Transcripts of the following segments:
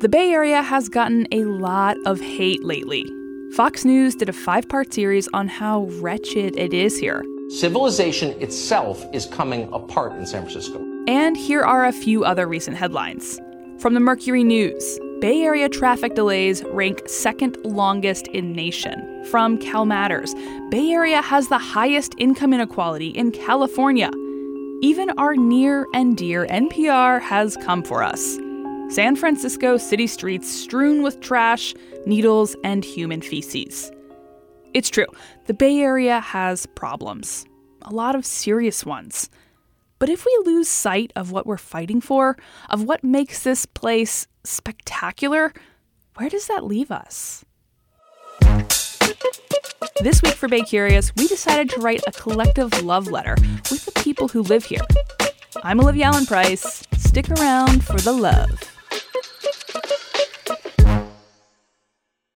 The Bay Area has gotten a lot of hate lately. Fox News did a five part series on how wretched it is here. Civilization itself is coming apart in San Francisco. And here are a few other recent headlines. From the Mercury News Bay Area traffic delays rank second longest in nation. From Cal Matters Bay Area has the highest income inequality in California. Even our near and dear NPR has come for us. San Francisco city streets strewn with trash, needles, and human feces. It's true, the Bay Area has problems, a lot of serious ones. But if we lose sight of what we're fighting for, of what makes this place spectacular, where does that leave us? This week for Bay Curious, we decided to write a collective love letter with the people who live here. I'm Olivia Allen Price. Stick around for the love.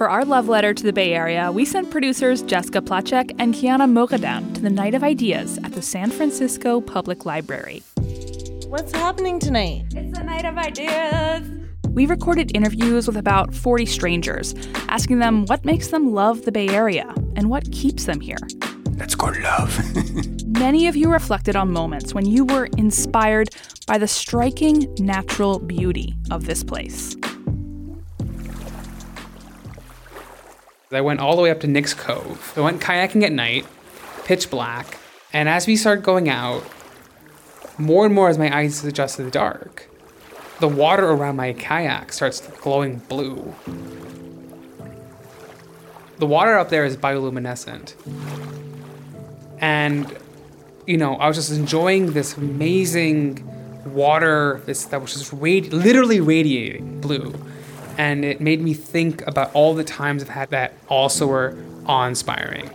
For our love letter to the Bay Area, we sent producers Jessica Placzek and Kyana Moghadam to the Night of Ideas at the San Francisco Public Library. What's happening tonight? It's the Night of Ideas. We recorded interviews with about 40 strangers, asking them what makes them love the Bay Area and what keeps them here. That's called love. Many of you reflected on moments when you were inspired by the striking natural beauty of this place. I went all the way up to Nick's Cove. I went kayaking at night, pitch black, and as we started going out, more and more as my eyes adjust to the dark, the water around my kayak starts glowing blue. The water up there is bioluminescent. And, you know, I was just enjoying this amazing water this, that was just radi- literally radiating blue and it made me think about all the times I've had that also were awe-inspiring.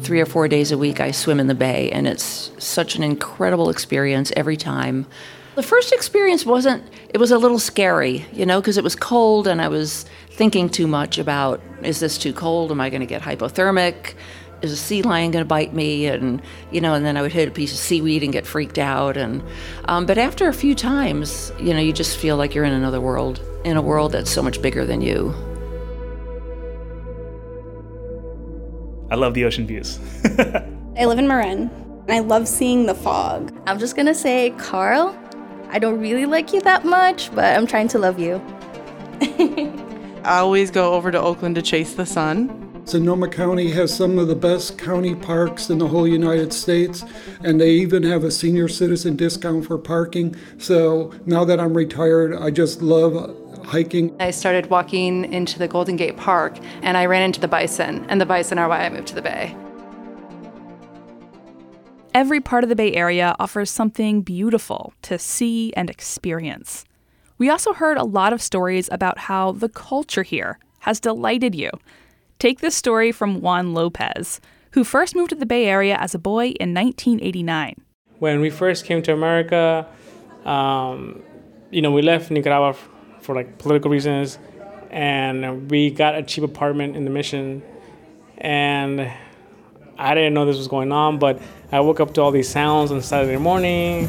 Three or four days a week, I swim in the bay, and it's such an incredible experience every time. The first experience wasn't, it was a little scary, you know, because it was cold and I was thinking too much about is this too cold? Am I going to get hypothermic? Is a sea lion going to bite me? And you know and then i would hit a piece of seaweed and get freaked out. And um, but after a few times you know you just feel like you're in another world in a world that's so much bigger than you. I love the ocean views. I live in marin and i love seeing the fog. I'm just going to say Karl i don't really like you that much but i'm trying to love you. I always go over to oakland to chase the sun Sonoma County has some of the best county parks in the whole United States, and they even have a senior citizen discount for parking. So now that I'm retired, I just love hiking. I started walking into the Golden Gate Park and I ran into the bison, and the bison are why I moved to the Bay. Every part of the Bay Area offers something beautiful to see and experience. We also heard a lot of stories about how the culture here has delighted you. Take this story from Juan Lopez, who first moved to the Bay Area as a boy in 1989. When we first came to America, um, you know, we left Nicaragua for like political reasons, and we got a cheap apartment in the Mission, and I didn't know this was going on, but I woke up to all these sounds on Saturday morning,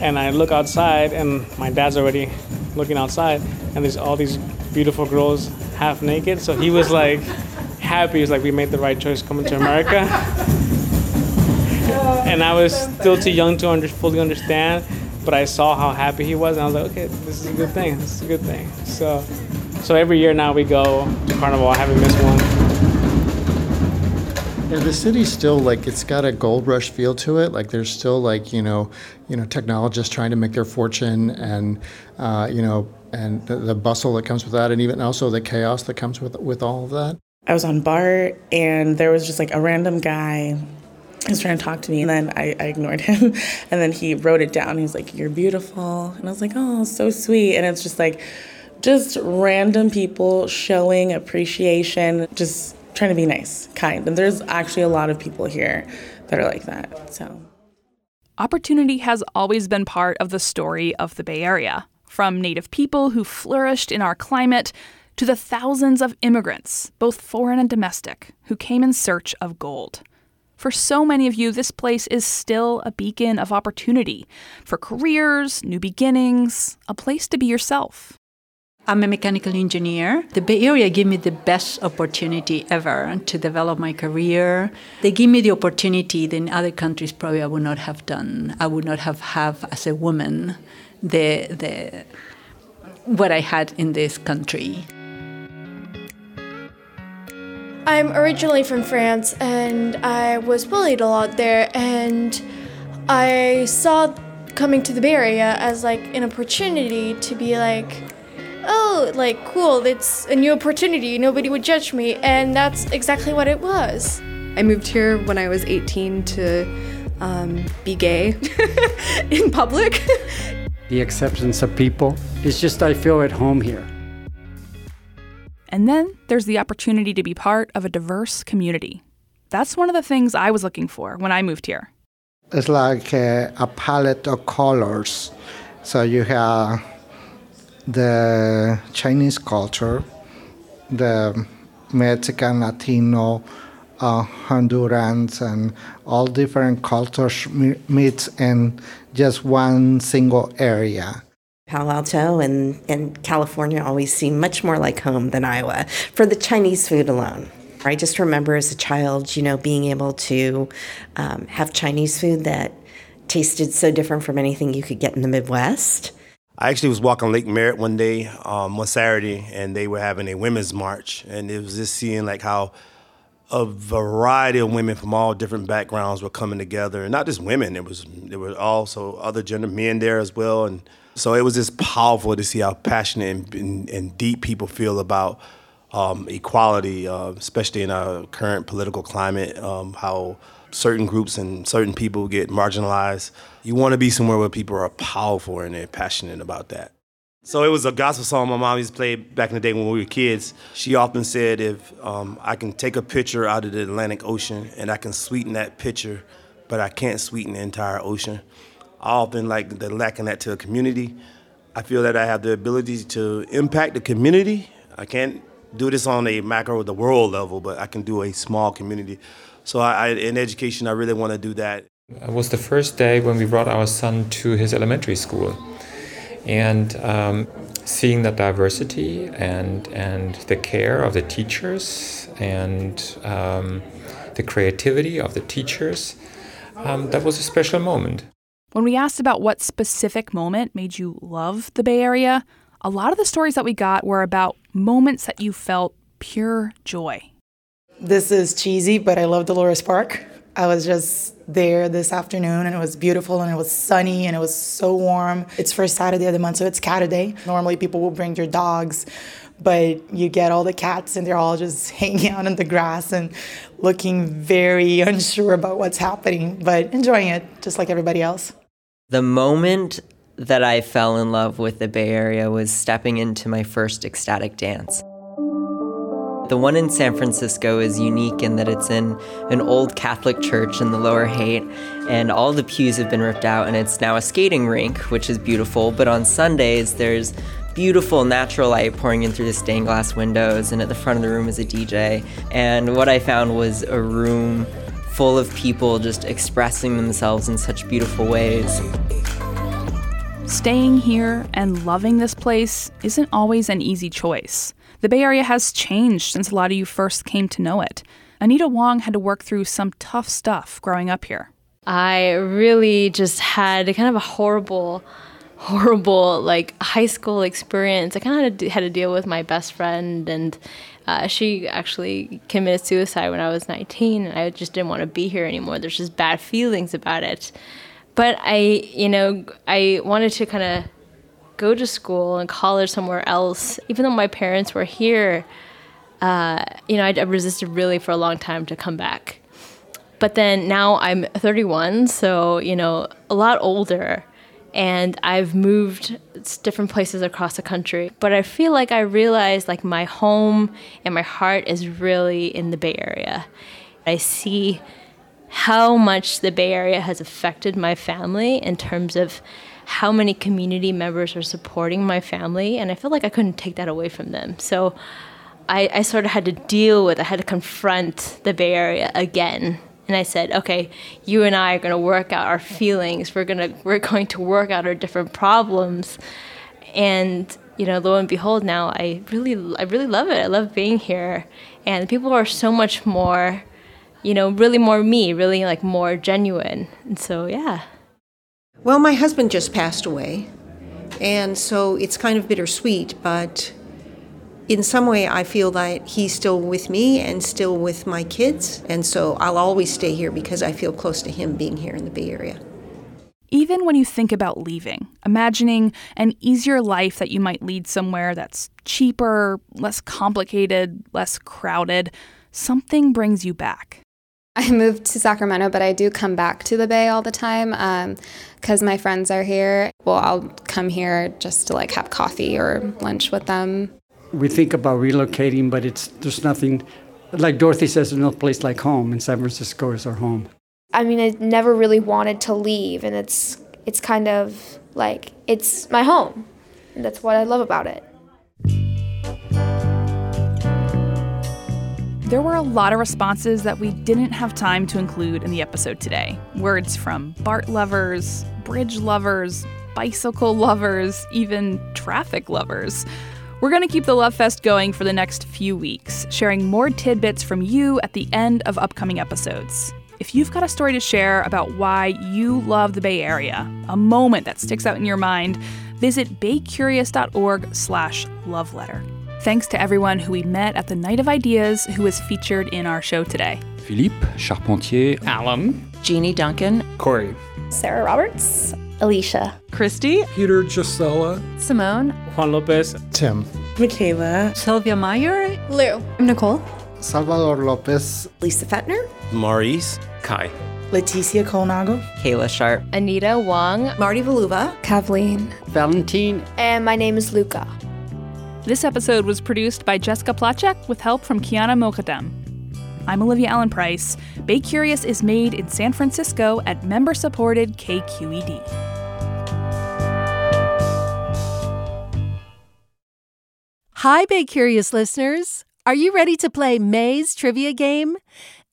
and I look outside, and my dad's already looking outside, and there's all these beautiful girls half naked. So he was like happy. He was like, we made the right choice coming to America. and I was still too young to under, fully understand, but I saw how happy he was, and I was like, okay, this is a good thing. This is a good thing. So, so every year now we go to Carnival. I haven't missed one. Yeah, the city's still like it's got a gold rush feel to it. Like there's still like you know, you know, technologists trying to make their fortune, and uh, you know, and the, the, bustle that comes with that, and even also the chaos that comes with with all of that. I was on BART, and there was just like a random guy. He was trying to talk to me, and then I, I ignored him. and then he wrote it down. He was like, "You're beautiful," and I was like, "Oh, so sweet." And it's just like, just random people showing appreciation, just trying to be nice, kind. And there's actually a lot of people here that are like that. So, opportunity has always been part of the story of the Bay Area, from native people who flourished in our climate to the thousands of immigrants, both foreign and domestic, who came in search of gold. For so many of you, this place is still a beacon of opportunity for careers, new beginnings, a place to be yourself. I'm a mechanical engineer. The Bay Area gave me the best opportunity ever to develop my career. They give me the opportunity that in other countries probably I would not have done. I would not have have as a woman the the what I had in this country. I'm originally from France and I was bullied a lot there and I saw coming to the Bay Area as like an opportunity to be like oh, like, cool, it's a new opportunity, nobody would judge me. And that's exactly what it was. I moved here when I was 18 to um, be gay in public. the acceptance of people. It's just I feel at home here. And then there's the opportunity to be part of a diverse community. That's one of the things I was looking for when I moved here. It's like a, a palette of colors. So you have the Chinese culture, the Mexican, Latino, uh, Hondurans, and all different cultures meet in just one single area. Palo Alto and, and California always seem much more like home than Iowa for the Chinese food alone. I just remember as a child, you know, being able to um, have Chinese food that tasted so different from anything you could get in the Midwest. I actually was walking Lake Merritt one day, um, one Saturday, and they were having a women's march, and it was just seeing like how a variety of women from all different backgrounds were coming together, and not just women. It was there were also other gender men there as well, and so it was just powerful to see how passionate and, and, and deep people feel about um, equality, uh, especially in our current political climate. Um, how certain groups and certain people get marginalized. You want to be somewhere where people are powerful and they're passionate about that. So it was a gospel song my mom used to play back in the day when we were kids. She often said, if um, I can take a picture out of the Atlantic Ocean and I can sweeten that picture, but I can't sweeten the entire ocean. I often like the lacking that to a community. I feel that I have the ability to impact the community. I can't do this on a macro, the world level, but I can do a small community. So I, I, in education, I really want to do that. It was the first day when we brought our son to his elementary school, and um, seeing the diversity and and the care of the teachers and um, the creativity of the teachers, um, that was a special moment. When we asked about what specific moment made you love the Bay Area, a lot of the stories that we got were about moments that you felt pure joy. This is cheesy, but I love Dolores Park. I was just there this afternoon and it was beautiful and it was sunny and it was so warm. It's first Saturday of the month, so it's cat day. Normally people will bring their dogs, but you get all the cats and they're all just hanging out in the grass and looking very unsure about what's happening, but enjoying it just like everybody else. The moment that I fell in love with the Bay Area was stepping into my first ecstatic dance. The one in San Francisco is unique in that it's in an old Catholic church in the Lower Haight, and all the pews have been ripped out, and it's now a skating rink, which is beautiful. But on Sundays, there's beautiful natural light pouring in through the stained glass windows, and at the front of the room is a DJ. And what I found was a room full of people just expressing themselves in such beautiful ways. Staying here and loving this place isn't always an easy choice. The Bay Area has changed since a lot of you first came to know it. Anita Wong had to work through some tough stuff growing up here. I really just had kind of a horrible, horrible like high school experience. I kind of had to deal with my best friend, and uh, she actually committed suicide when I was 19, and I just didn't want to be here anymore. There's just bad feelings about it. But I, you know, I wanted to kind of go to school and college somewhere else. Even though my parents were here, uh, you know, I, I resisted really for a long time to come back. But then now I'm 31, so, you know, a lot older, and I've moved different places across the country. But I feel like I realized like my home and my heart is really in the Bay Area. I see how much the Bay Area has affected my family in terms of how many community members are supporting my family, and I feel like I couldn't take that away from them. So I, I sort of had to deal with, I had to confront the Bay Area again. And I said, okay, you and I are going to work out our feelings. We're going to we're going to work out our different problems. And you know, lo and behold, now I really I really love it. I love being here, and the people are so much more, you know, really more me, really like more genuine. And so yeah. Well, my husband just passed away, and so it's kind of bittersweet, but in some way I feel that he's still with me and still with my kids, and so I'll always stay here because I feel close to him being here in the Bay Area. Even when you think about leaving, imagining an easier life that you might lead somewhere that's cheaper, less complicated, less crowded, something brings you back. I moved to Sacramento, but I do come back to the Bay all the time because um, my friends are here. Well, I'll come here just to like have coffee or lunch with them. We think about relocating, but it's there's nothing like Dorothy says. There's no place like home, and San Francisco is our home. I mean, I never really wanted to leave, and it's it's kind of like it's my home. And that's what I love about it. There were a lot of responses that we didn't have time to include in the episode today. Words from BART lovers, bridge lovers, bicycle lovers, even traffic lovers. We're going to keep the Love Fest going for the next few weeks, sharing more tidbits from you at the end of upcoming episodes. If you've got a story to share about why you love the Bay Area, a moment that sticks out in your mind, visit baycurious.org slash love letter. Thanks to everyone who we met at the Night of Ideas who was featured in our show today. Philippe Charpentier, Alum, Jeannie Duncan, Corey, Sarah Roberts, Alicia, Christy, Peter Gisela, Simone, Juan Lopez, Tim, Michaela, Sylvia Meyer, Lou, Nicole, Salvador Lopez, Lisa Fetner, Maurice, Kai, Leticia Colnago, Kayla Sharp, Anita Wong, Marty Valuva, Kathleen, Valentine, and my name is Luca. This episode was produced by Jessica Placzek with help from Kyana Moghadam. I'm Olivia Allen Price. Bay Curious is made in San Francisco at member supported KQED. Hi, Bay Curious listeners. Are you ready to play May's trivia game?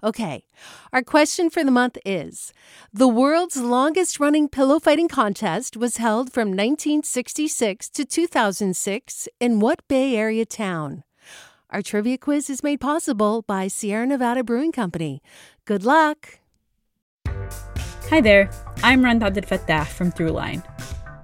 Okay, our question for the month is The world's longest running pillow fighting contest was held from 1966 to 2006 in what Bay Area town? Our trivia quiz is made possible by Sierra Nevada Brewing Company. Good luck! Hi there, I'm Rund Abdelfatah from Throughline.